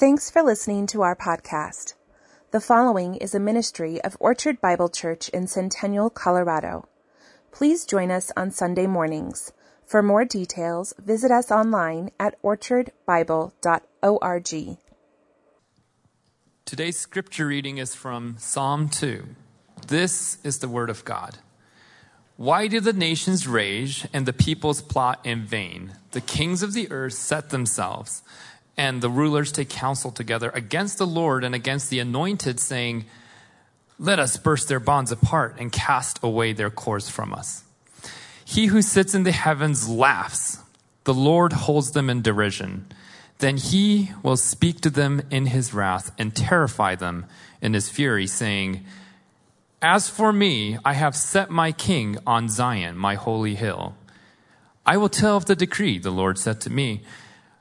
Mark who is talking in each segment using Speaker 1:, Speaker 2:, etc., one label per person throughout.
Speaker 1: Thanks for listening to our podcast. The following is a ministry of Orchard Bible Church in Centennial, Colorado. Please join us on Sunday mornings. For more details, visit us online at orchardbible.org.
Speaker 2: Today's scripture reading is from Psalm 2. This is the word of God. Why do the nations rage and the peoples plot in vain? The kings of the earth set themselves, and the rulers take counsel together against the Lord and against the anointed, saying, Let us burst their bonds apart and cast away their cords from us. He who sits in the heavens laughs. The Lord holds them in derision. Then he will speak to them in his wrath and terrify them in his fury, saying, as for me, I have set my king on Zion, my holy hill. I will tell of the decree, the Lord said to me.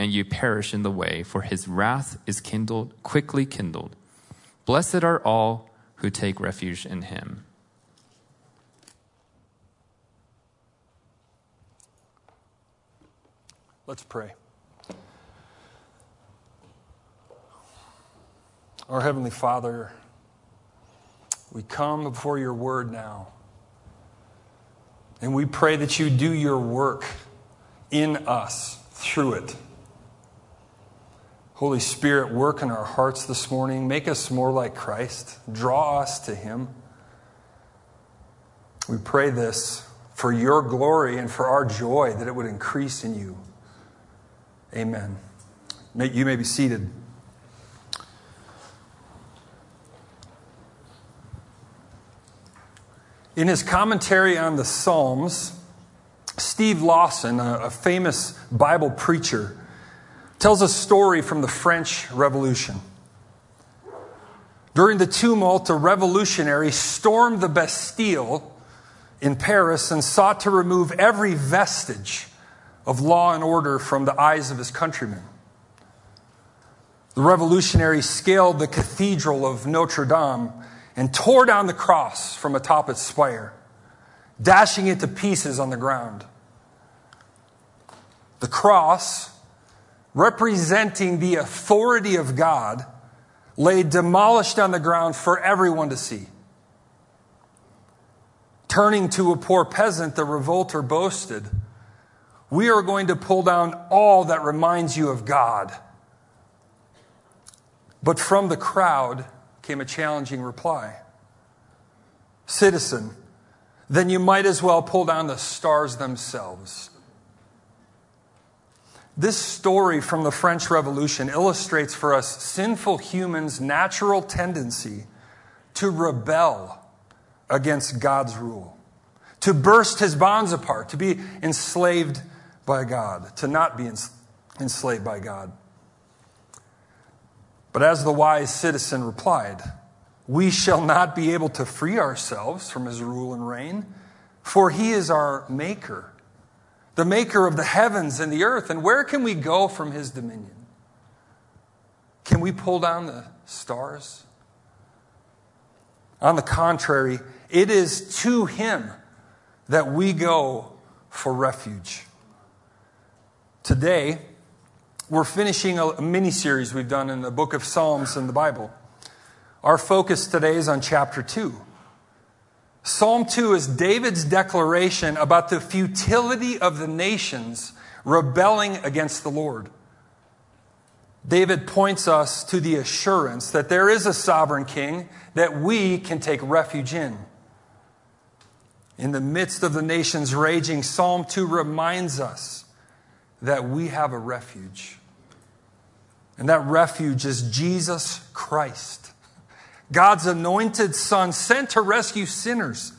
Speaker 2: and you perish in the way, for his wrath is kindled, quickly kindled. Blessed are all who take refuge in him.
Speaker 3: Let's pray. Our Heavenly Father, we come before your word now. And we pray that you do your work in us through it. Holy Spirit, work in our hearts this morning. Make us more like Christ. Draw us to Him. We pray this for your glory and for our joy that it would increase in you. Amen. You may be seated. In his commentary on the Psalms, Steve Lawson, a, famous Bible preacher, tells a story from the French Revolution. During the tumult, a revolutionary stormed the Bastille in Paris and sought to remove every vestige of law and order from the eyes of his countrymen. The revolutionary scaled the cathedral of Notre Dame and tore down the cross from atop its spire, dashing it to pieces on the ground. The cross, representing the authority of God, lay demolished on the ground for everyone to see. Turning to a poor peasant, the revolter boasted, We are going to pull down all that reminds you of God. But from the crowd, came a challenging reply Citizen, then you might as well pull down the stars themselves. This story from the French Revolution illustrates for us sinful humans' natural tendency to rebel against God's rule, to burst his bonds apart, to be enslaved by God, to not be enslaved by God. But as the wise citizen replied, We shall not be able to free ourselves from his rule and reign, for he is our maker, the maker of the heavens and the earth. And where can we go from his dominion? Can we pull down the stars? On the contrary, it is to him that we go for refuge. Today, we're finishing a mini series we've done in the book of Psalms in the Bible. Our focus today is on chapter 2. Psalm 2 is David's declaration about the futility of the nations rebelling against the Lord. David points us to the assurance that there is a sovereign king that we can take refuge in. In the midst of the nations raging, Psalm 2 reminds us that we have a refuge. And that refuge is Jesus Christ, God's anointed Son, sent to rescue sinners,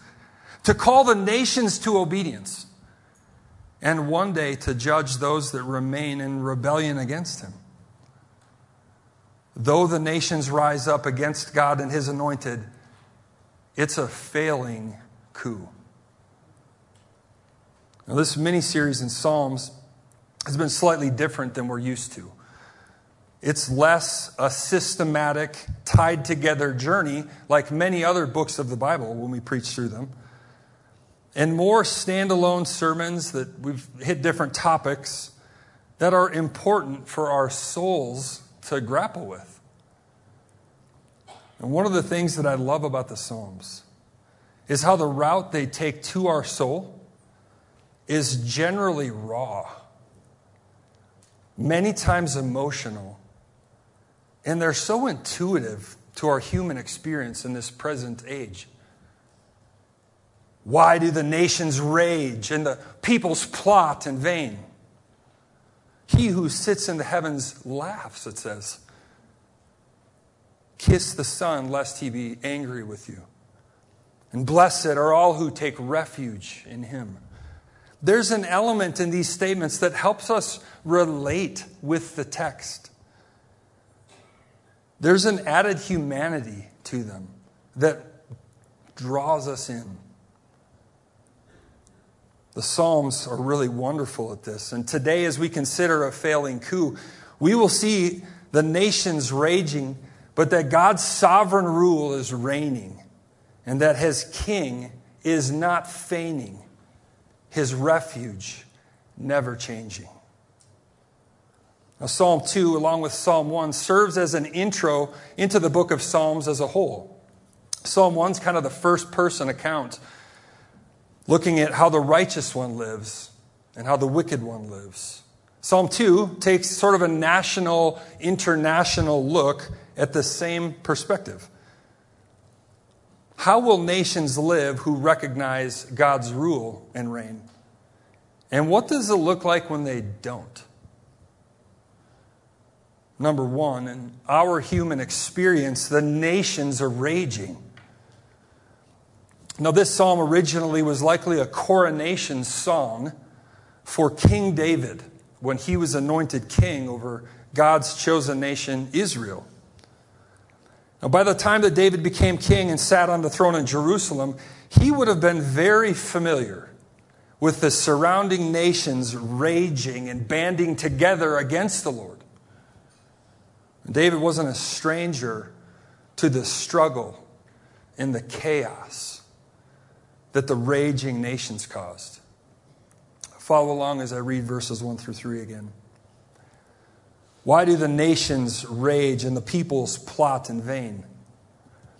Speaker 3: to call the nations to obedience, and one day to judge those that remain in rebellion against Him. though the nations rise up against God and his anointed, it's a failing coup. Now, this mini series in Psalms has been slightly different than we're used to. It's less a systematic, tied together journey like many other books of the Bible when we preach through them, and more standalone sermons that we've hit different topics that are important for our souls to grapple with. And one of the things that I love about the Psalms is how the route they take to our soul is generally raw, many times emotional, and they're so intuitive to our human experience in this present age. Why do the nations rage and the peoples plot in vain? He who sits in the heavens laughs, it says. Kiss the Son, lest he be angry with you. And blessed are all who take refuge in him. There's an element in these statements that helps us relate with the text. There's an added humanity to them that draws us in. The Psalms are really wonderful at this. And today, as we consider a failing coup, we will see the nations raging, but that God's sovereign rule is reigning, and that his king is not feigning, his refuge never changing. Now, Psalm 2, along with Psalm 1, serves as an intro into the book of Psalms as a whole. Psalm 1 is kind of the first person account looking at how the righteous one lives and how the wicked one lives. Psalm 2 takes sort of a national, international look at the same perspective. How will nations live who recognize God's rule and reign? And what does it look like when they don't? Number one, in our human experience, the nations are raging. Now, this psalm originally was likely a coronation song for King David when he was anointed king over God's chosen nation, Israel. Now, by the time that David became king and sat on the throne in Jerusalem, he would have been very familiar with the surrounding nations raging and banding together against the Lord. David wasn't a stranger to the struggle and the chaos that the raging nations caused. Follow along as I read verses 1 through 3 again. Why do the nations rage and the peoples plot in vain?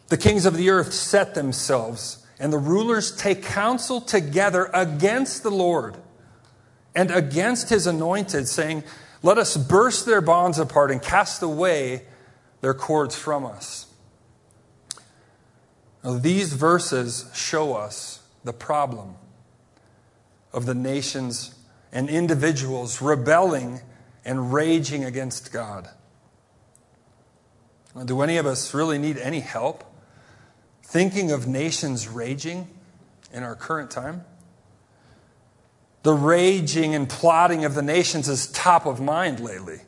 Speaker 3: The kings of the earth set themselves, and the rulers take counsel together against the Lord and against his anointed, saying, Let us burst their bonds apart and cast away their cords from us. Now, these verses show us the problem of the nations and individuals rebelling and raging against God. Do any of us really need any help thinking of nations raging in our current time? The raging and plotting of the nations is top of mind lately.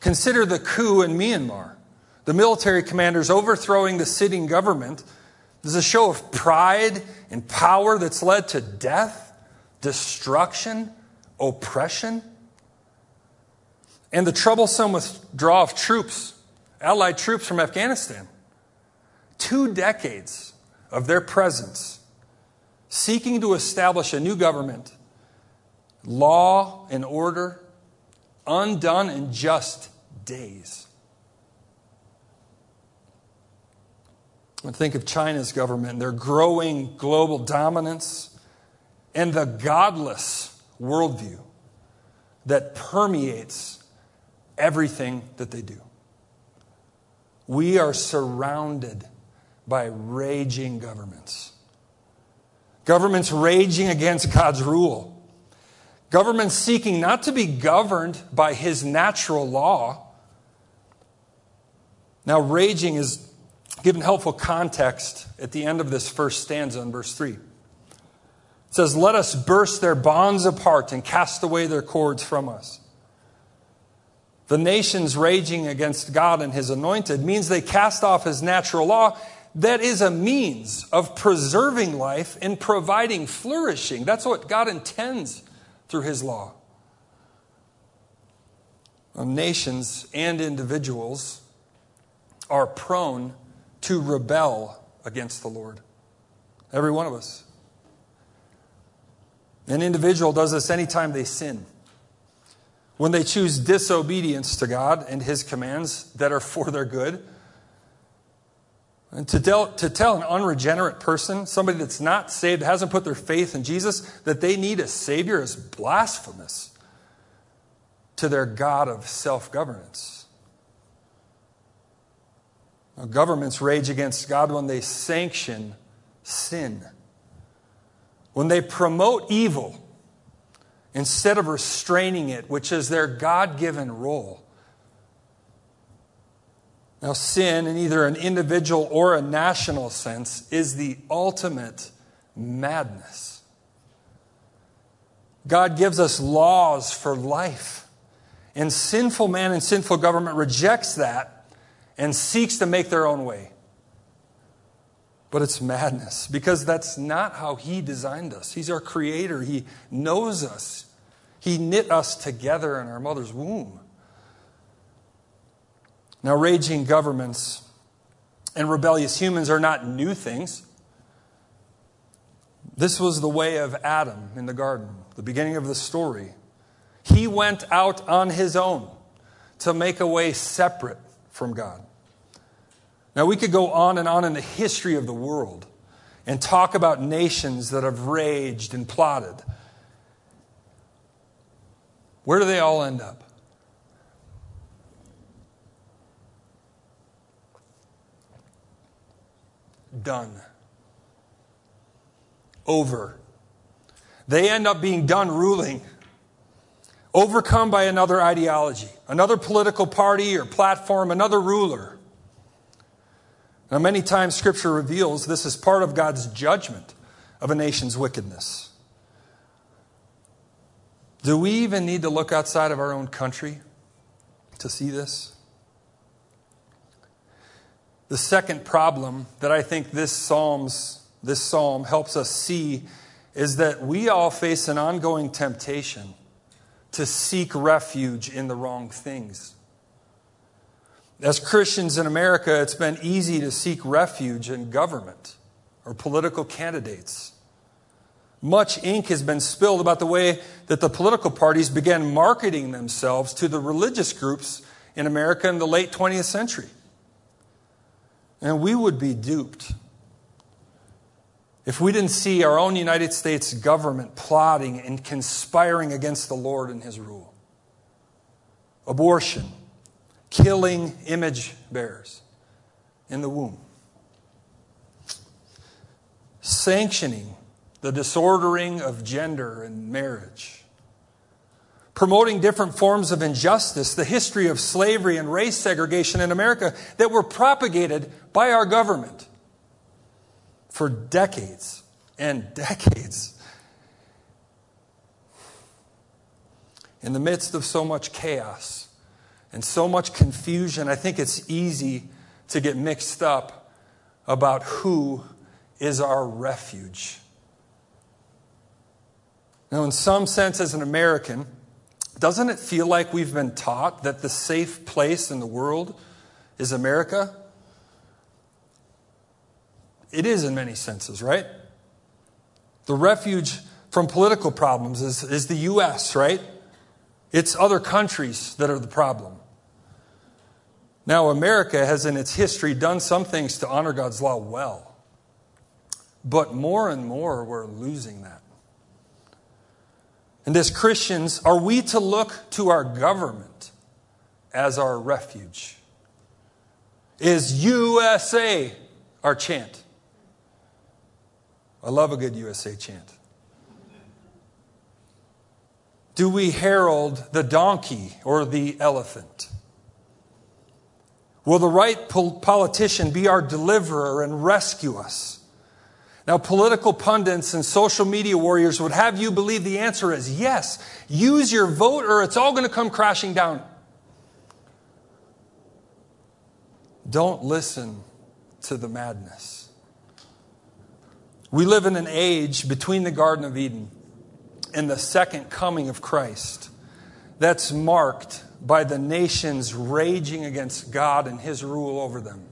Speaker 3: Consider the coup in Myanmar. The military commanders overthrowing the sitting government this is a show of pride and power that's led to death, destruction, oppression, and the troublesome withdrawal of troops, Allied troops from Afghanistan. Two decades of their presence, seeking to establish a new government, law and order, undone in just days. And think of China's government, their growing global dominance, and the godless worldview that permeates everything that they do. We are surrounded by raging governments. Governments raging against God's rule. Governments seeking not to be governed by his natural law. Now, raging is given helpful context at the end of this first stanza in verse 3. It says, Let us burst their bonds apart and cast away their cords from us. the nations raging against God and his anointed means they cast off his natural law that is a means of preserving life and providing flourishing. That's what God intends through his law. Um, nations and individuals are prone to rebel against the Lord. Every one of us. An individual does this anytime they sin when they choose disobedience to God and His commands that are for their good. And to tell, to tell an unregenerate person, somebody that's not saved, hasn't put their faith in Jesus, that they need a Savior is blasphemous to their God of self governance. Governments rage against God when they sanction sin, when they promote evil instead of restraining it, which is their God given role. Now, sin, in either an individual or a national sense, is the ultimate madness. God gives us laws for life. And sinful man and sinful government rejects that and seeks to make their own way. But it's madness because that's not how He designed us. He's our Creator, He knows us, He knit us together in our mother's womb. Now, raging governments and rebellious humans are not new things. This was the way of Adam in the garden, the beginning of the story. He went out on his own to make a way separate from God. Now, we could go on and on in the history of the world and talk about nations that have raged and plotted. Where do they all end up? Done. Over. They end up being done ruling, overcome by another ideology, another political party or platform, another ruler. Now, many times Scripture reveals this is part of God's judgment of a nation's wickedness. Do we even need to look outside of our own country to see this? The second problem that I think this psalms this psalm helps us see is that we all face an ongoing temptation to seek refuge in the wrong things. As Christians in America, it's been easy to seek refuge in government or political candidates. Much ink has been spilled about the way that the political parties began marketing themselves to the religious groups in America in the late 20th century. And we would be duped if we didn't see our own United States government plotting and conspiring against the Lord and His rule. Abortion killing image bearers in the womb, sanctioning the disordering of gender and marriage, promoting different forms of injustice, the history of slavery and race segregation in America that were propagated by our government for decades and decades. In the midst of so much chaos, and so much confusion, I think it's easy to get mixed up about who is our refuge. Now, in some sense, as an American, doesn't it feel like we've been taught that the safe place in the world is America? It is in many senses, right? The refuge from political problems is, is the U.S., right? It's other countries that are the problem. Now, America has in its history done some things to honor God's law well, but more and more we're losing that. And as Christians, are we to look to our government as our refuge? Is USA our chant? I love a good USA chant. Do we herald the donkey or the elephant? Will the right politician be our deliverer and rescue us? Now, political pundits and social media warriors would have you believe the answer is yes. Use your vote or it's all going to come crashing down. Don't listen to the madness. We live in an age between the Garden of Eden and the second coming of Christ that's marked by the nations raging against God and his rule over them.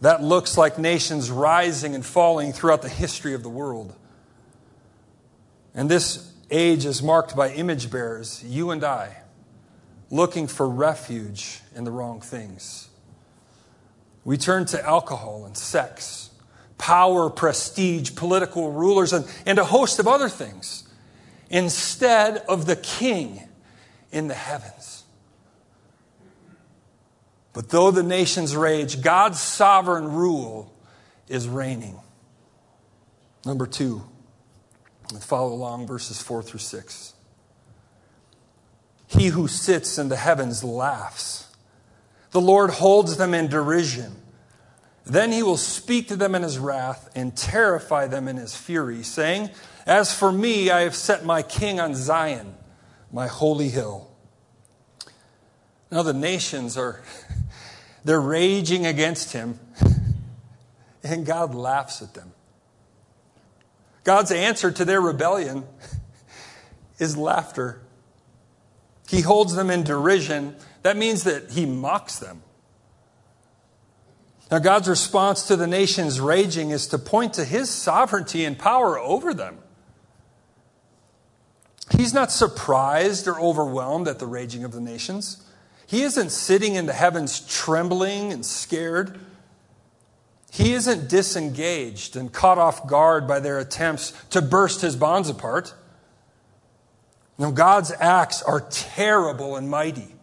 Speaker 3: That looks like nations rising and falling throughout the history of the world. And this age is marked by image bearers, you and I, looking for refuge in the wrong things. We turn to alcohol and sex, power, prestige, political rulers, and, and a host of other things instead of the king in the heavens. But though the nations rage, God's sovereign rule is reigning. Number two, follow along verses four through six. He who sits in the heavens laughs. The Lord holds them in derision. Then he will speak to them in his wrath and terrify them in his fury, saying, As for me, I have set my king on Zion, my holy hill. Now the nations are they're raging against him, and God laughs at them. God's answer to their rebellion is laughter. He holds them in derision. That means that he mocks them. Now, God's response to the nations raging is to point to his sovereignty and power over them. He's not surprised or overwhelmed at the raging of the nations. He isn't sitting in the heavens trembling and scared. He isn't disengaged and caught off guard by their attempts to burst his bonds apart. No, God's acts are terrible and mighty.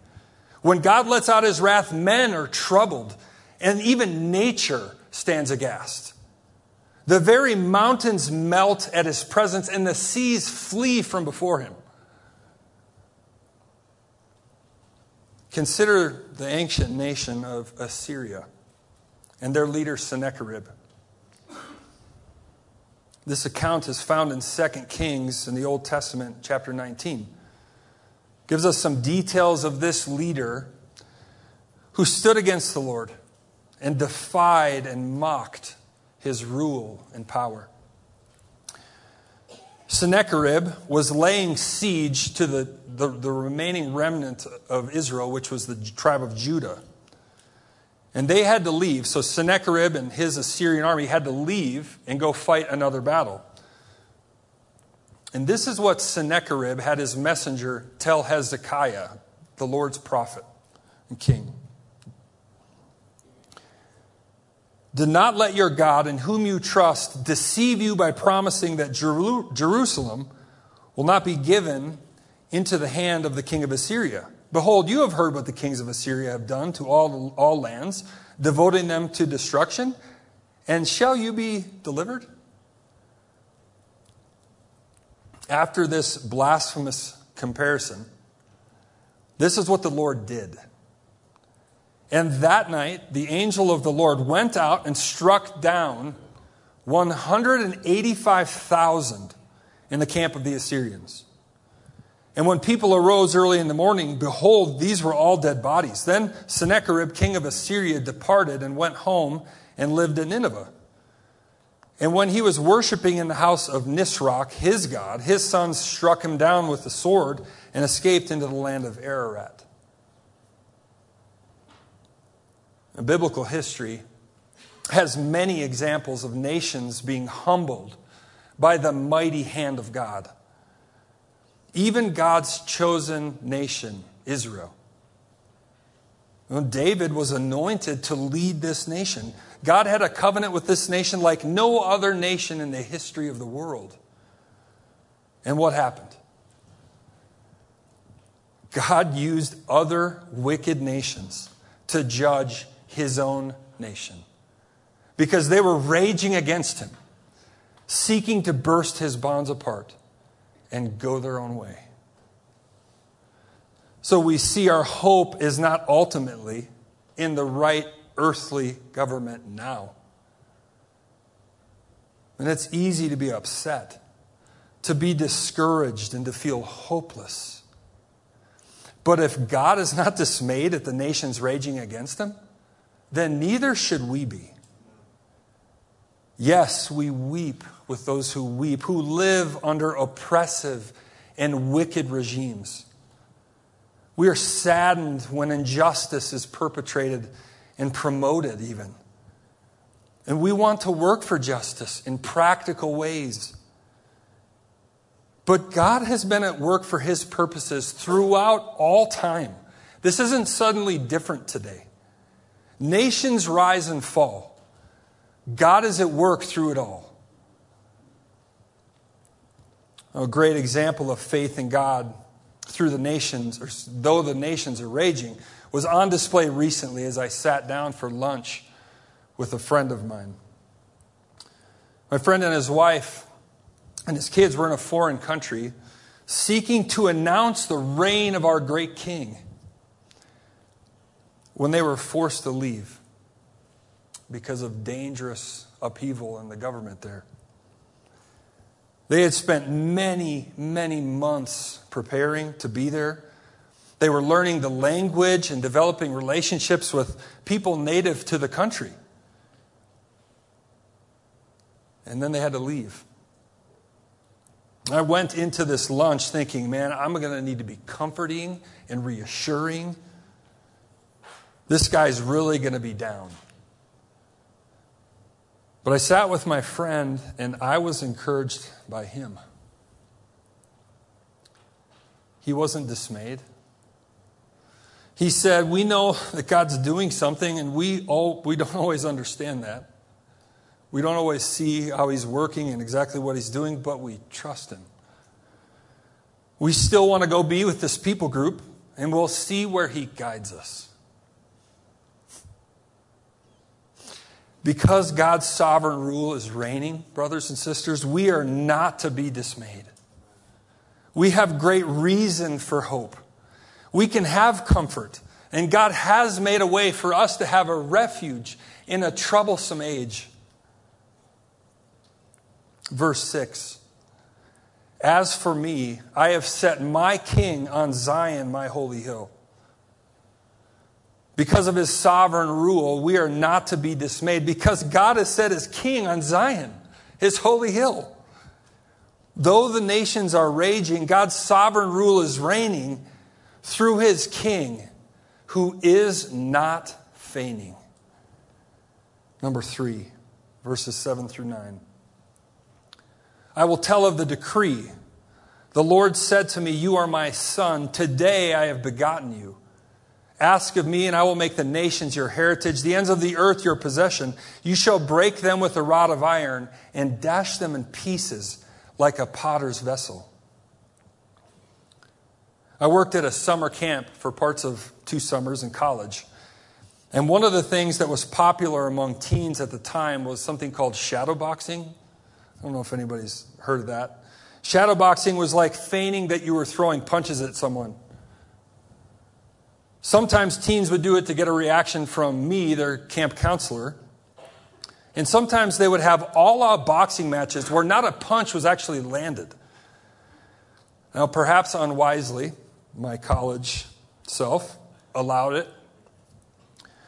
Speaker 3: When God lets out his wrath, men are troubled, and even nature stands aghast. The very mountains melt at his presence, and the seas flee from before him. Consider the ancient nation of Assyria and their leader Sennacherib. This account is found in 2 Kings in the Old Testament, chapter 19. Gives us some details of this leader who stood against the Lord and defied and mocked his rule and power. Sennacherib was laying siege to the, the, the, remaining remnant of Israel, which was the tribe of Judah. And they had to leave. So Sennacherib and his Assyrian army had to leave and go fight another battle. And this is what Sennacherib had his messenger tell Hezekiah, the Lord's prophet and king. Do not let your God, in whom you trust, deceive you by promising that Jerusalem will not be given into the hand of the king of Assyria. Behold, you have heard what the kings of Assyria have done to all, all lands, devoting them to destruction. And shall you be delivered? After this blasphemous comparison, this is what the Lord did. And that night, the angel of the Lord went out and struck down 185,000 in the camp of the Assyrians. And when people arose early in the morning, behold, these were all dead bodies. Then Sennacherib, king of Assyria, departed and went home and lived in Nineveh. And when he was worshiping in the house of Nisroch, his god, his sons struck him down with the sword and escaped into the land of Ararat. Biblical history has many examples of nations being humbled by the mighty hand of God. Even God's chosen nation, Israel. When David was anointed to lead this nation. God had a covenant with this nation like no other nation in the history of the world. And what happened? God used other wicked nations to judge his own nation because they were raging against him, seeking to burst his bonds apart and go their own way. So we see our hope is not ultimately in the right earthly government now. And it's easy to be upset, to be discouraged, and to feel hopeless. But if God is not dismayed at the nations raging against him, then neither should we be. Yes, we weep with those who weep, who live under oppressive and wicked regimes. We are saddened when injustice is perpetrated and promoted, even. And we want to work for justice in practical ways. But God has been at work for his purposes throughout all time. This isn't suddenly different today. Nations rise and fall. God is at work through it all. A great example of faith in God through the nations, or though the nations are raging, was on display recently as I sat down for lunch with a friend of mine. My friend and his wife and his kids were in a foreign country seeking to announce the reign of our great king when they were forced to leave because of dangerous upheaval in the government there. They had spent many, many months preparing to be there. They were learning the language and developing relationships with people native to the country. And then they had to leave. I went into this lunch thinking, man, I'm going to need to be comforting and reassuring. This guy's really going to be down. But I sat with my friend and I was encouraged by him. He wasn't dismayed. He said, We know that God's doing something, and we, all, we don't always understand that. We don't always see how He's working and exactly what He's doing, but we trust Him. We still want to go be with this people group, and we'll see where He guides us. Because God's sovereign rule is reigning, brothers and sisters, we are not to be dismayed. We have great reason for hope. We can have comfort, and God has made a way for us to have a refuge in a troublesome age. Verse 6 As for me, I have set my king on Zion, my holy hill. Because of his sovereign rule, we are not to be dismayed because God has set his king on Zion, his holy hill. Though the nations are raging, God's sovereign rule is reigning through his king, who is not feigning. Number three, verses 7 through 9. I will tell of the decree. The Lord said to me, You are my son. Today I have begotten you. Ask of me, and I will make the nations your heritage, the ends of the earth your possession. You shall break them with a rod of iron and dash them in pieces like a potter's vessel. I worked at a summer camp for parts of two summers in college. And one of the things that was popular among teens at the time was something called shadowboxing. I don't know if anybody's heard of that. Shadowboxing was like feigning that you were throwing punches at someone. Sometimes teens would do it to get a reaction from me, their camp counselor. And sometimes they would have all out boxing matches where not a punch was actually landed. Now, perhaps unwisely, my college self allowed it.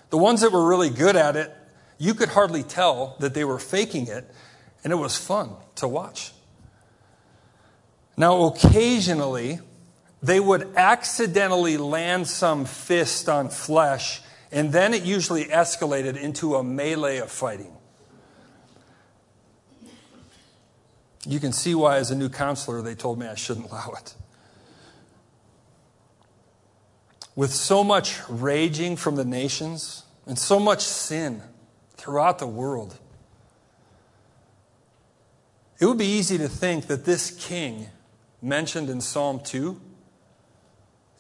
Speaker 3: The ones that were really good at it, you could hardly tell that they were faking it, and it was fun to watch. Now, occasionally, they would accidentally land some fist on flesh, and then it usually escalated into a melee of fighting. You can see why, as a new counselor, they told me I shouldn't allow it. With so much raging from the nations and so much sin throughout the world, it would be easy to think that this king mentioned in Psalm 2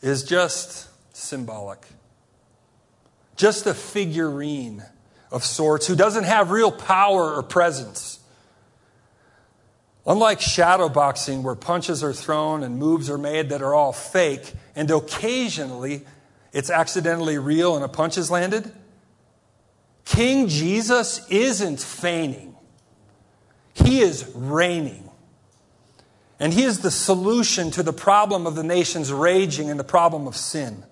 Speaker 3: is just symbolic. Just a figurine of sorts who doesn't have real power or presence. Unlike shadow boxing, where punches are thrown and moves are made that are all fake, and occasionally it's accidentally real and a punch is landed, King Jesus isn't feigning, he is reigning. And he is the solution to the problem of the nations raging and the problem of sin.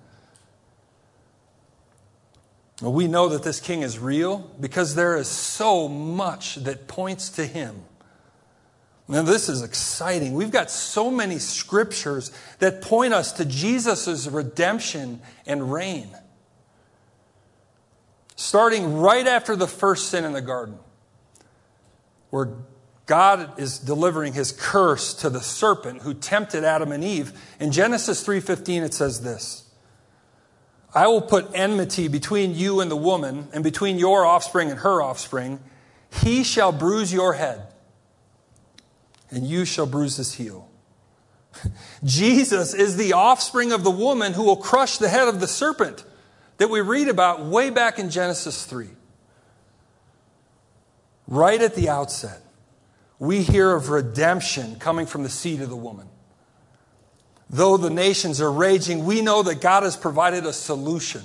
Speaker 3: We know that this king is real because there is so much that points to him. Now, this is exciting. We've got so many scriptures that point us to Jesus' redemption and reign. Starting right after the first sin in the garden, where God is delivering his curse to the serpent who tempted Adam and Eve. In Genesis 3:15 it says this: I will put enmity between you and the woman and between your offspring and her offspring. He shall bruise your head and you shall bruise his heel. Jesus is the offspring of the woman who will crush the head of the serpent that we read about way back in Genesis 3. Right at the outset, we hear of redemption coming from the seed of the woman. Though the nations are raging, we know that God has provided a solution.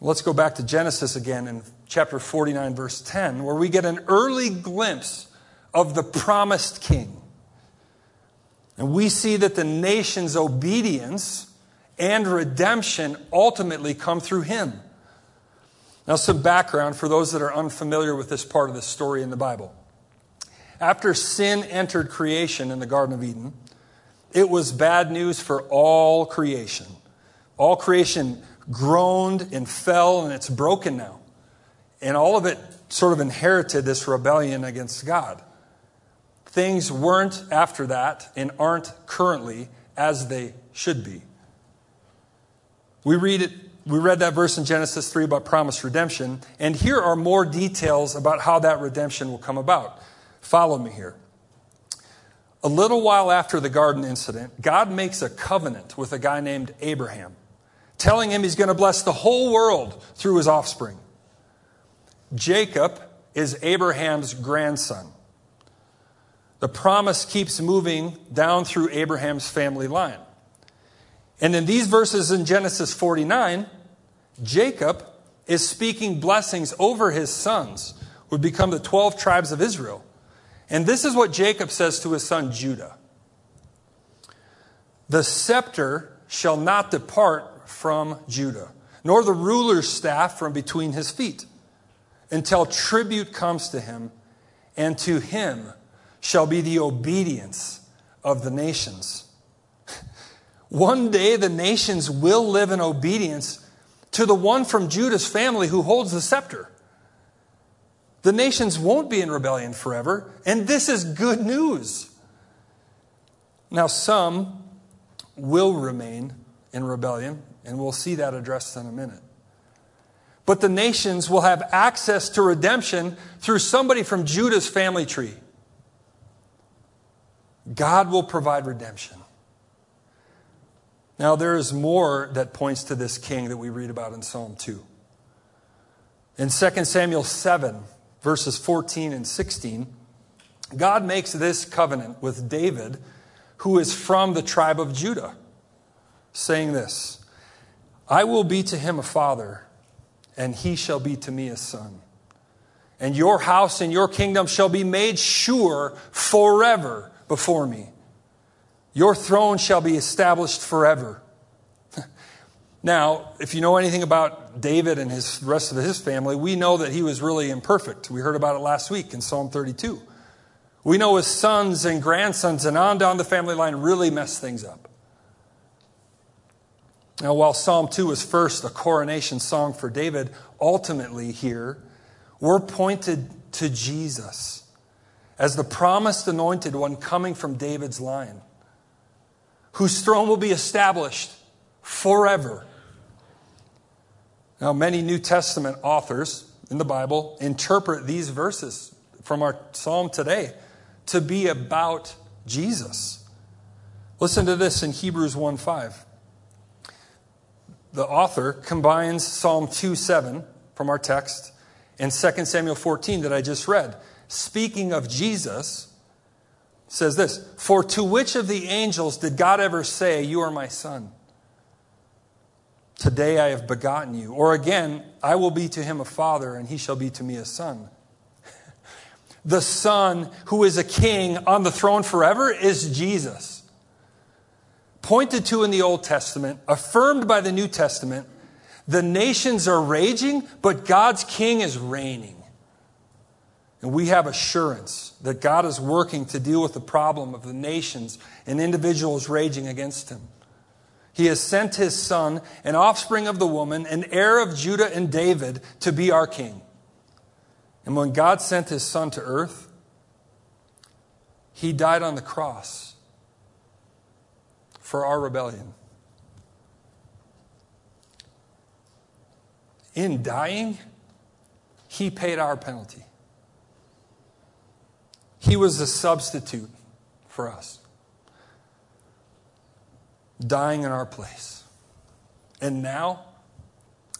Speaker 3: Let's go back to Genesis again in chapter 49, verse 10, where we get an early glimpse of the promised king. And we see that the nation's obedience and redemption ultimately come through him. Now, some background for those that are unfamiliar with this part of the story in the Bible. After sin entered creation in the Garden of Eden, it was bad news for all creation. All creation groaned and fell, and it's broken now. And all of it sort of inherited this rebellion against God. Things weren't after that and aren't currently as they should be. We read it we read that verse in Genesis 3 about promised redemption, and here are more details about how that redemption will come about. Follow me here. A little while after the garden incident, God makes a covenant with a guy named Abraham, telling him he's going to bless the whole world through his offspring. Jacob is Abraham's grandson. The promise keeps moving down through Abraham's family line. And in these verses in Genesis 49, Jacob is speaking blessings over his sons, who would become the 12 tribes of Israel. And this is what Jacob says to his son Judah The scepter shall not depart from Judah, nor the ruler's staff from between his feet, until tribute comes to him, and to him shall be the obedience of the nations. One day the nations will live in obedience to the one from Judah's family who holds the scepter. The nations won't be in rebellion forever, and this is good news. Now, some will remain in rebellion, and we'll see that addressed in a minute. But the nations will have access to redemption through somebody from Judah's family tree. God will provide redemption. Now, there is more that points to this king that we read about in Psalm 2. In 2 Samuel 7, verses 14 and 16, God makes this covenant with David, who is from the tribe of Judah, saying this I will be to him a father, and he shall be to me a son. And your house and your kingdom shall be made sure forever before me. Your throne shall be established forever. now, if you know anything about David and his rest of his family, we know that he was really imperfect. We heard about it last week in Psalm 32. We know his sons and grandsons and on down the family line really messed things up. Now, while Psalm 2 is first a coronation song for David, ultimately here, we're pointed to Jesus as the promised anointed one coming from David's line whose throne will be established forever. Now, many New Testament authors in the Bible interpret these verses from our psalm today to be about Jesus. Listen to this in Hebrews 1 5. The author combines Psalm 2 7 from our text and 2 Samuel 14 that I just read. Speaking of Jesus, says this For to which of the angels did God ever say, You are my son? Today I have begotten you. Or again, I will be to him a father, and he shall be to me a son. the Son who is a king on the throne forever is Jesus. Pointed to in the Old Testament, affirmed by the New Testament, the nations are raging, but God's king is reigning. And we have assurance that God is working to deal with the problem of the nations and individuals raging against him. He has sent his son, an offspring of the woman, an heir of Judah and David, to be our king. And when God sent his son to earth, he died on the cross for our rebellion. In dying, he paid our penalty. He was the substitute for us, dying in our place. And now,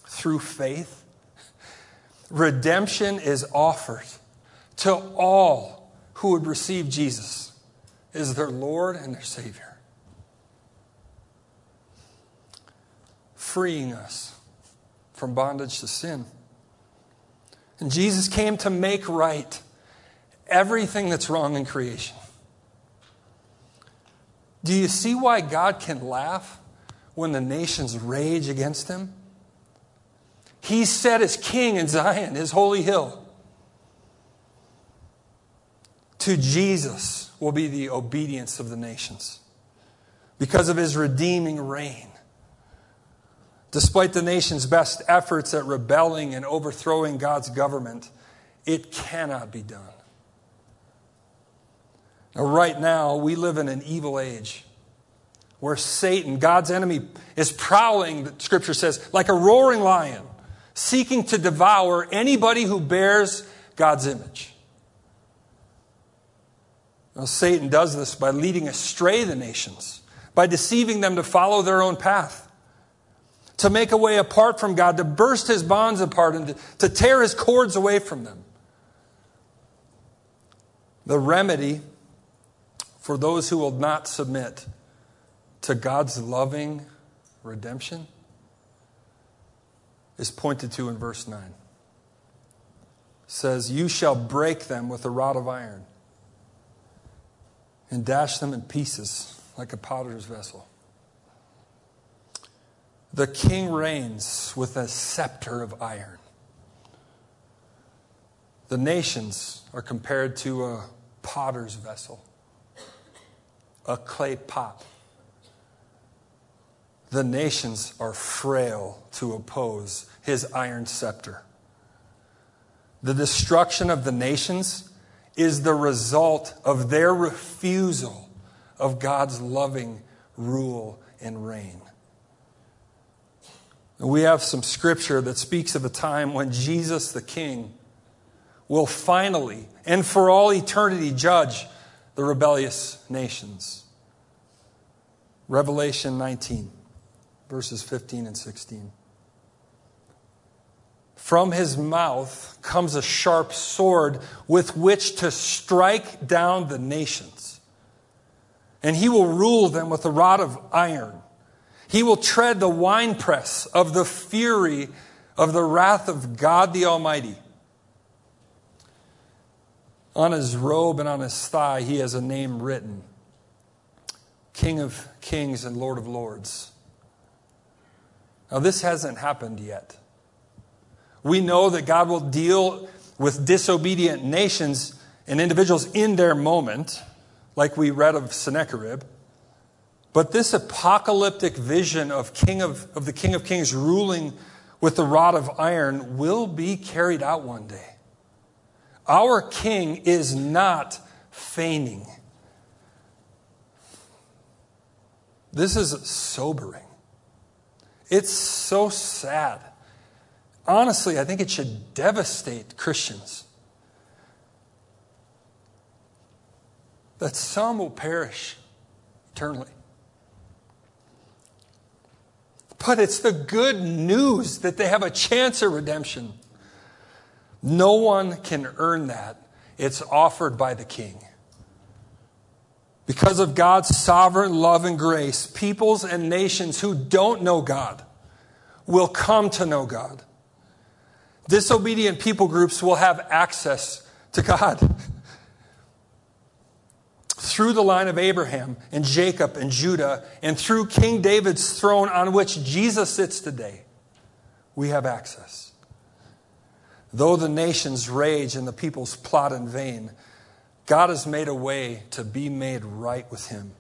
Speaker 3: through faith, redemption is offered to all who would receive Jesus as their Lord and their Savior, freeing us from bondage to sin. And Jesus came to make right everything that's wrong in creation. Do you see why God can laugh when the nations rage against him? He's set as king in Zion, his holy hill. To Jesus will be the obedience of the nations because of his redeeming reign. Despite the nation's best efforts at rebelling and overthrowing God's government, it cannot be done. Right now, we live in an evil age where Satan, God's enemy, is prowling, the scripture says, like a roaring lion, seeking to devour anybody who bears God's image. Now, Satan does this by leading astray the nations, by deceiving them to follow their own path, to make a way apart from God, to burst his bonds apart, and to, to tear his cords away from them. The remedy for those who will not submit to God's loving redemption is pointed to in verse 9. It says, You shall break them with a rod of iron and dash them in pieces like a potter's vessel. The king reigns with a scepter of iron. The nations are compared to a potter's vessel a clay pot. The nations are frail to oppose his iron scepter. The destruction of the nations is the result of their refusal of God's loving rule and reign. We have some scripture that speaks of a time when Jesus the King will finally and for all eternity judge the rebellious nations. Revelation 19, verses 15 and 16. From his mouth comes a sharp sword with which to strike down the nations. And he will rule them with a rod of iron. He will tread the winepress of the fury of the wrath of God the Almighty. On his robe and on his thigh, he has a name written King of Kings and Lord of Lords. Now, this hasn't happened yet. We know that God will deal with disobedient nations and individuals in their moment, like we read of Sennacherib. But this apocalyptic vision of, King of, of the King of Kings ruling with the rod of iron will be carried out one day. Our king is not feigning. This is sobering. It's so sad. Honestly, I think it should devastate Christians. That some will perish eternally. But it's the good news that they have a chance of redemption. No one can earn that. It's offered by the king. Because of God's sovereign love and grace, peoples and nations who don't know God will come to know God. Disobedient people groups will have access to God. through the line of Abraham and Jacob and Judah, and through King David's throne on which Jesus sits today, we have access. Though the nations rage and the peoples plot in vain, God has made a way to be made right with Him,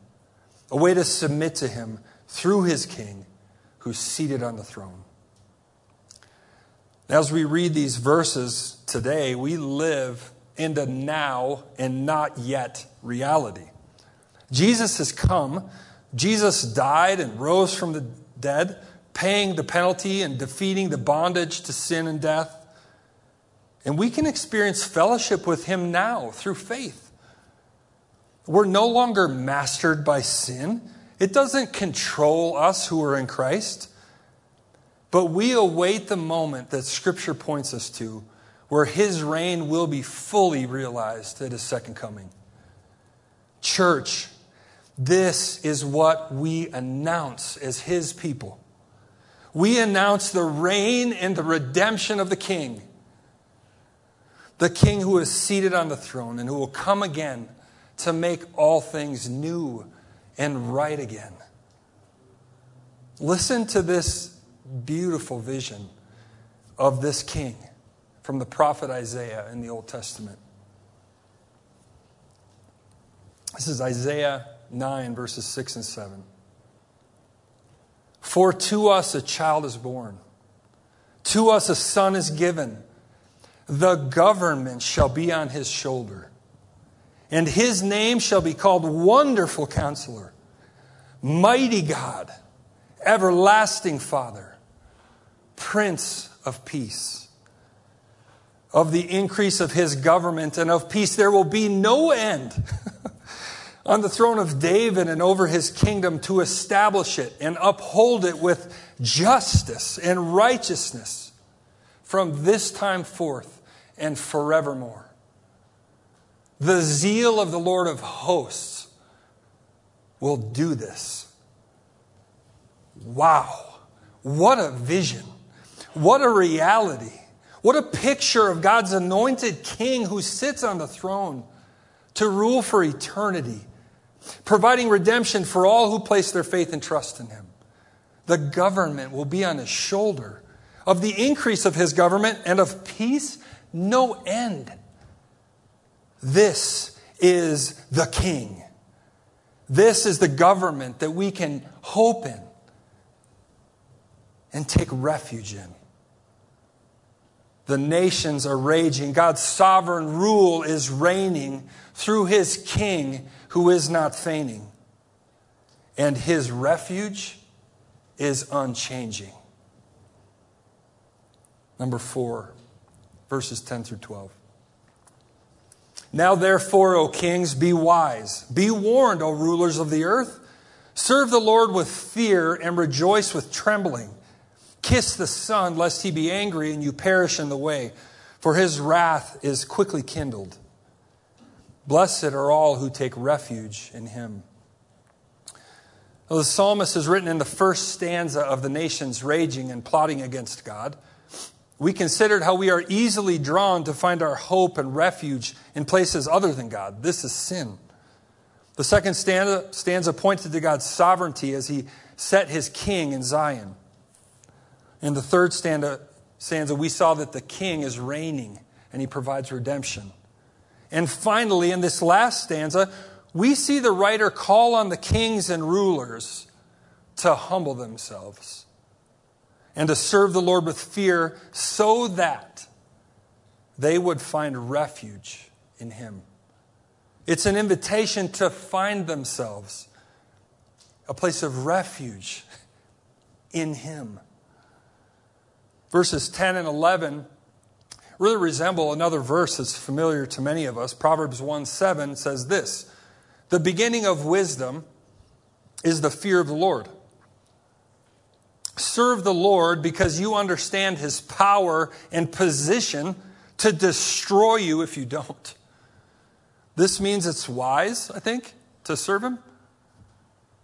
Speaker 3: a way to submit to Him through His King who's seated on the throne. As we read these verses today, we live in the now and not yet reality. Jesus has come. Jesus died and rose from the dead, paying the penalty and defeating the bondage to sin and death. And we can experience fellowship with him now through faith. We're no longer mastered by sin. It doesn't control us who are in Christ. But we await the moment that Scripture points us to where his reign will be fully realized at his second coming. Church, this is what we announce as his people. We announce the reign and the redemption of the King. The King who is seated on the throne and who will come again to make all things new and right again. Listen to this beautiful vision of this King from the prophet Isaiah in the Old Testament. This is Isaiah 9, verses 6 and 7. For to us a child is born, to us a son is given. The government shall be on his shoulder, and his name shall be called Wonderful Counselor, Mighty God, Everlasting Father, Prince of Peace. Of the increase of his government and of peace, there will be no end. on the throne of David and over his kingdom to establish it and uphold it with justice and righteousness from this time forth and forevermore. The zeal of the Lord of hosts will do this. Wow. What a vision. What a reality. What a picture of God's anointed king who sits on the throne to rule for eternity providing redemption for all who place their faith and trust in him. The government will be on his shoulder. Of the increase of his government and of peace, no end. This is the king. This is the government that we can hope in and take refuge in. The nations are raging. God's sovereign rule is reigning through his king who is not feigning. And his refuge is unchanging. Number four, verses 10 through 12. Now, therefore, O kings, be wise. Be warned, O rulers of the earth. Serve the Lord with fear and rejoice with trembling. Kiss the Son, lest he be angry and you perish in the way, for his wrath is quickly kindled. Blessed are all who take refuge in him. Well, the psalmist is written in the first stanza of the nations raging and plotting against God. We considered how we are easily drawn to find our hope and refuge in places other than God. This is sin. The second stanza, stanza pointed to God's sovereignty as he set his king in Zion. In the third stanza, stanza, we saw that the king is reigning and he provides redemption. And finally, in this last stanza, we see the writer call on the kings and rulers to humble themselves and to serve the Lord with fear so that they would find refuge in Him. It's an invitation to find themselves a place of refuge in Him. Verses 10 and 11 really resemble another verse that's familiar to many of us. Proverbs 1 7 says this The beginning of wisdom is the fear of the Lord. Serve the Lord because you understand his power and position to destroy you if you don't. This means it's wise, I think, to serve him.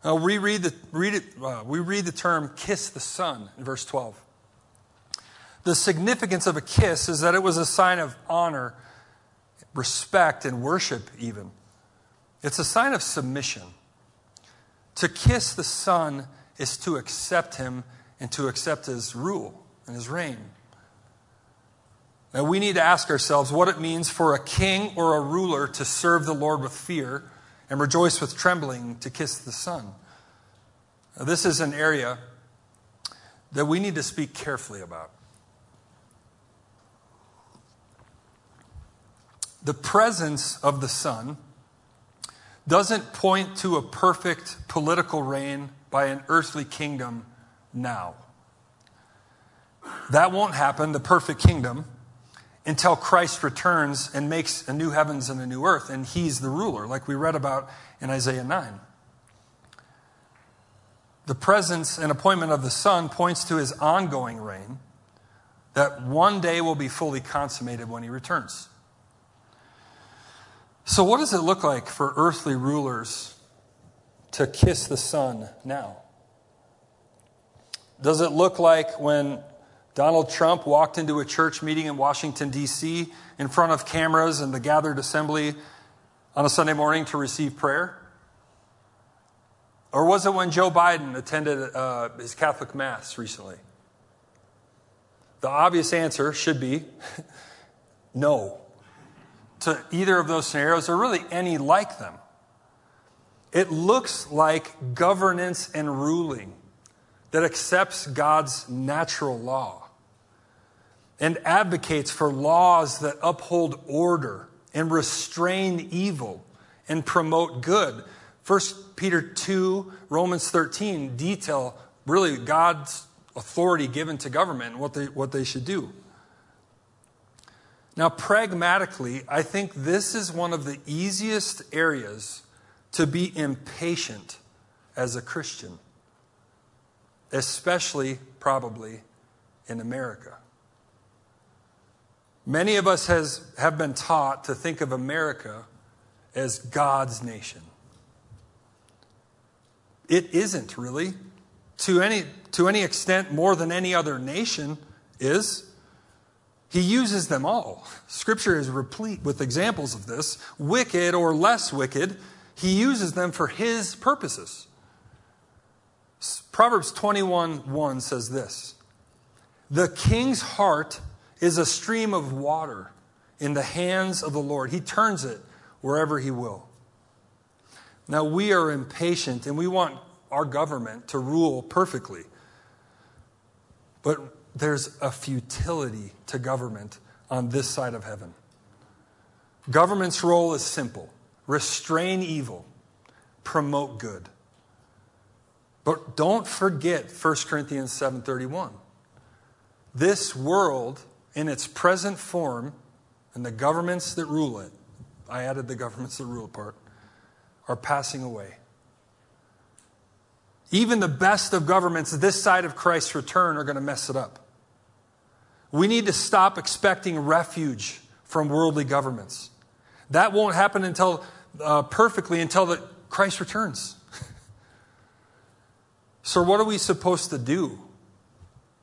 Speaker 3: Now, we read the, read it, uh, we read the term kiss the Son in verse 12. The significance of a kiss is that it was a sign of honor, respect, and worship, even. It's a sign of submission. To kiss the Son is to accept him and to accept his rule and his reign. Now, we need to ask ourselves what it means for a king or a ruler to serve the Lord with fear and rejoice with trembling to kiss the Son. Now, this is an area that we need to speak carefully about. The presence of the Son doesn't point to a perfect political reign by an earthly kingdom now. That won't happen, the perfect kingdom, until Christ returns and makes a new heavens and a new earth, and he's the ruler, like we read about in Isaiah 9. The presence and appointment of the Son points to his ongoing reign that one day will be fully consummated when he returns. So, what does it look like for earthly rulers to kiss the Son now? Does it look like when Donald Trump walked into a church meeting in Washington, D.C., in front of cameras and the gathered assembly on a Sunday morning to receive prayer? Or was it when Joe Biden attended uh, his Catholic Mass recently? The obvious answer should be no to either of those scenarios or really any like them. It looks like governance and ruling that accepts God's natural law and advocates for laws that uphold order and restrain evil and promote good. 1 Peter 2, Romans 13 detail really God's authority given to government and what they, what they should do. Now, pragmatically, I think this is one of the easiest areas to be impatient as a Christian, especially probably in America. Many of us has, have been taught to think of America as God's nation. It isn't really. To any, to any extent, more than any other nation is. He uses them all. Scripture is replete with examples of this. Wicked or less wicked, he uses them for his purposes. Proverbs 21 1 says this The king's heart is a stream of water in the hands of the Lord. He turns it wherever he will. Now, we are impatient and we want our government to rule perfectly. But there's a futility to government on this side of heaven. Government's role is simple restrain evil, promote good. But don't forget 1 Corinthians 7:31. This world in its present form and the governments that rule it, I added the governments that rule part, are passing away. Even the best of governments this side of Christ's return are going to mess it up. We need to stop expecting refuge from worldly governments. That won't happen until uh, perfectly until the, Christ returns. So, what are we supposed to do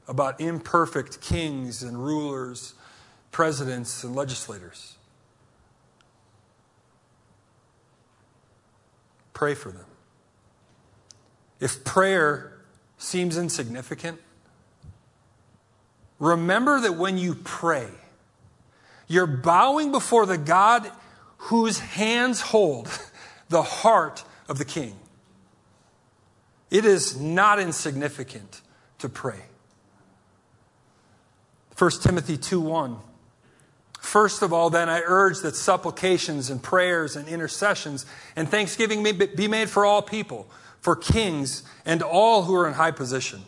Speaker 3: about imperfect kings and rulers, presidents and legislators? Pray for them. If prayer seems insignificant, Remember that when you pray, you're bowing before the God whose hands hold the heart of the king. It is not insignificant to pray. 1 Timothy 2 1. First of all, then, I urge that supplications and prayers and intercessions and thanksgiving be made for all people, for kings and all who are in high position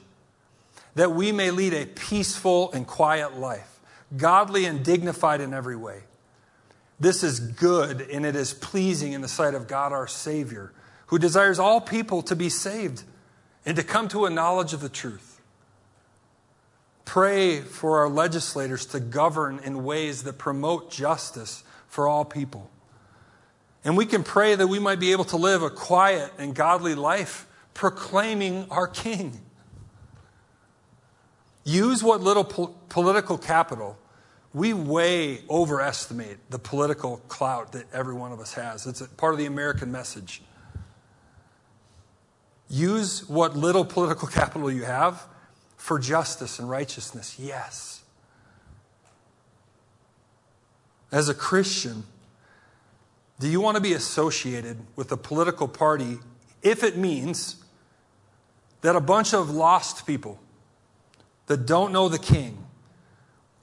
Speaker 3: that we may lead a peaceful and quiet life, godly and dignified in every way. This is good and it is pleasing in the sight of God our Savior, who desires all people to be saved and to come to a knowledge of the truth. Pray for our legislators to govern in ways that promote justice for all people. And we can pray that we might be able to live a quiet and godly life, proclaiming our King. Use what little po- political capital we way overestimate the political clout that every one of us has. It's part of the American message. Use what little political capital you have for justice and righteousness. Yes. As a Christian, do you want to be associated with a political party if it means that a bunch of lost people that don't know the king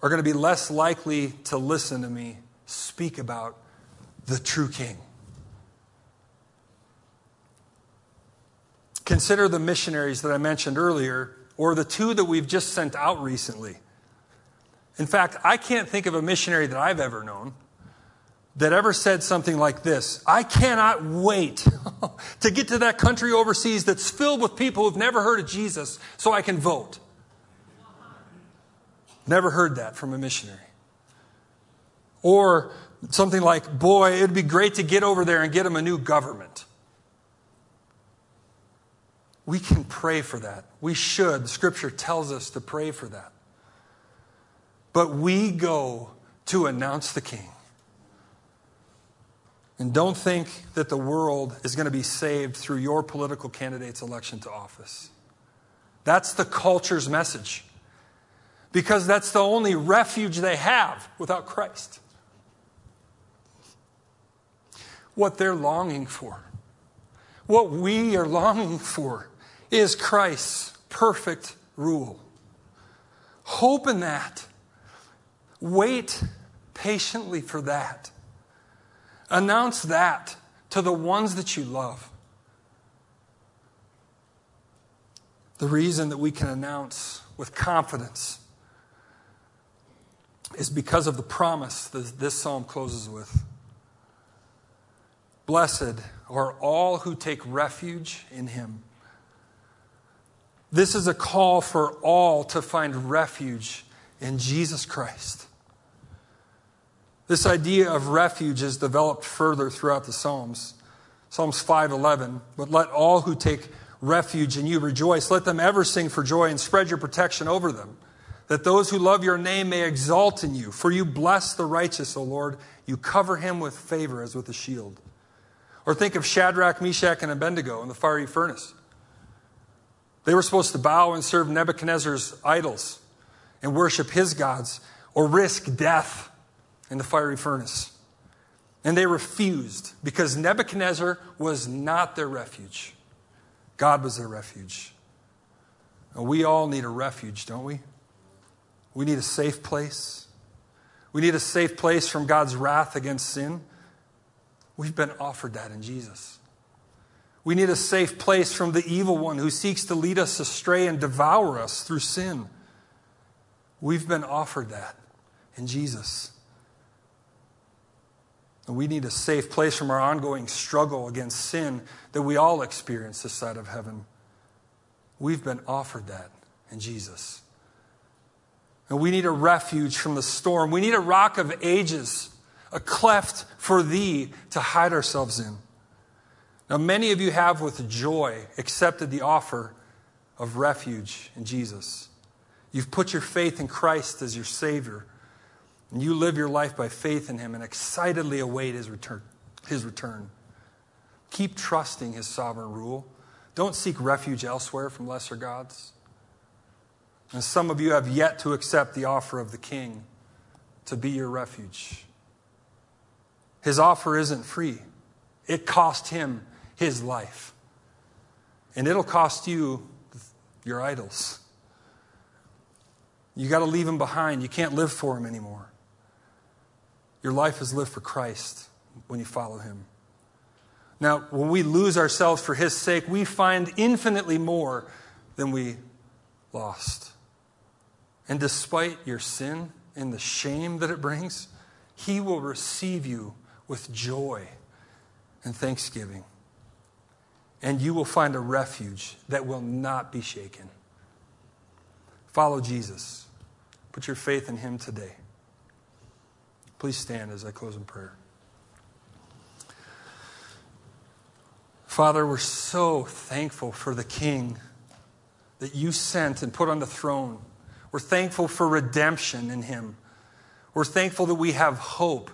Speaker 3: are going to be less likely to listen to me speak about the true king. Consider the missionaries that I mentioned earlier, or the two that we've just sent out recently. In fact, I can't think of a missionary that I've ever known that ever said something like this I cannot wait to get to that country overseas that's filled with people who've never heard of Jesus so I can vote. Never heard that from a missionary. Or something like, boy, it'd be great to get over there and get them a new government. We can pray for that. We should. Scripture tells us to pray for that. But we go to announce the King. And don't think that the world is going to be saved through your political candidate's election to office. That's the culture's message. Because that's the only refuge they have without Christ. What they're longing for, what we are longing for, is Christ's perfect rule. Hope in that. Wait patiently for that. Announce that to the ones that you love. The reason that we can announce with confidence is because of the promise that this psalm closes with. Blessed are all who take refuge in him. This is a call for all to find refuge in Jesus Christ. This idea of refuge is developed further throughout the Psalms. Psalms 5:11, but let all who take refuge in you rejoice. Let them ever sing for joy and spread your protection over them, that those who love your name may exalt in you. For you bless the righteous, O Lord. You cover him with favor as with a shield. Or think of Shadrach, Meshach, and Abednego in the fiery furnace. They were supposed to bow and serve Nebuchadnezzar's idols and worship his gods or risk death in the fiery furnace. And they refused because Nebuchadnezzar was not their refuge. God was their refuge. And we all need a refuge, don't we? We need a safe place. We need a safe place from God's wrath against sin. We've been offered that in Jesus. We need a safe place from the evil one who seeks to lead us astray and devour us through sin. We've been offered that in Jesus. And we need a safe place from our ongoing struggle against sin that we all experience this side of heaven. We've been offered that in Jesus. And we need a refuge from the storm. We need a rock of ages, a cleft for thee to hide ourselves in. Now, many of you have with joy accepted the offer of refuge in Jesus. You've put your faith in Christ as your Savior. And you live your life by faith in Him and excitedly await His return. His return. Keep trusting His sovereign rule. Don't seek refuge elsewhere from lesser gods. And some of you have yet to accept the offer of the King to be your refuge. His offer isn't free, it cost Him His life. And it'll cost you your idols. You got to leave them behind. You can't live for them anymore. Your life is lived for Christ when you follow Him. Now, when we lose ourselves for His sake, we find infinitely more than we lost. And despite your sin and the shame that it brings, He will receive you with joy and thanksgiving. And you will find a refuge that will not be shaken. Follow Jesus. Put your faith in Him today. Please stand as I close in prayer. Father, we're so thankful for the King that you sent and put on the throne. We're thankful for redemption in him. We're thankful that we have hope.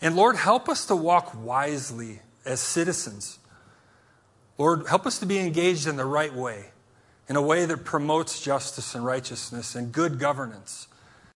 Speaker 3: And Lord, help us to walk wisely as citizens. Lord, help us to be engaged in the right way, in a way that promotes justice and righteousness and good governance.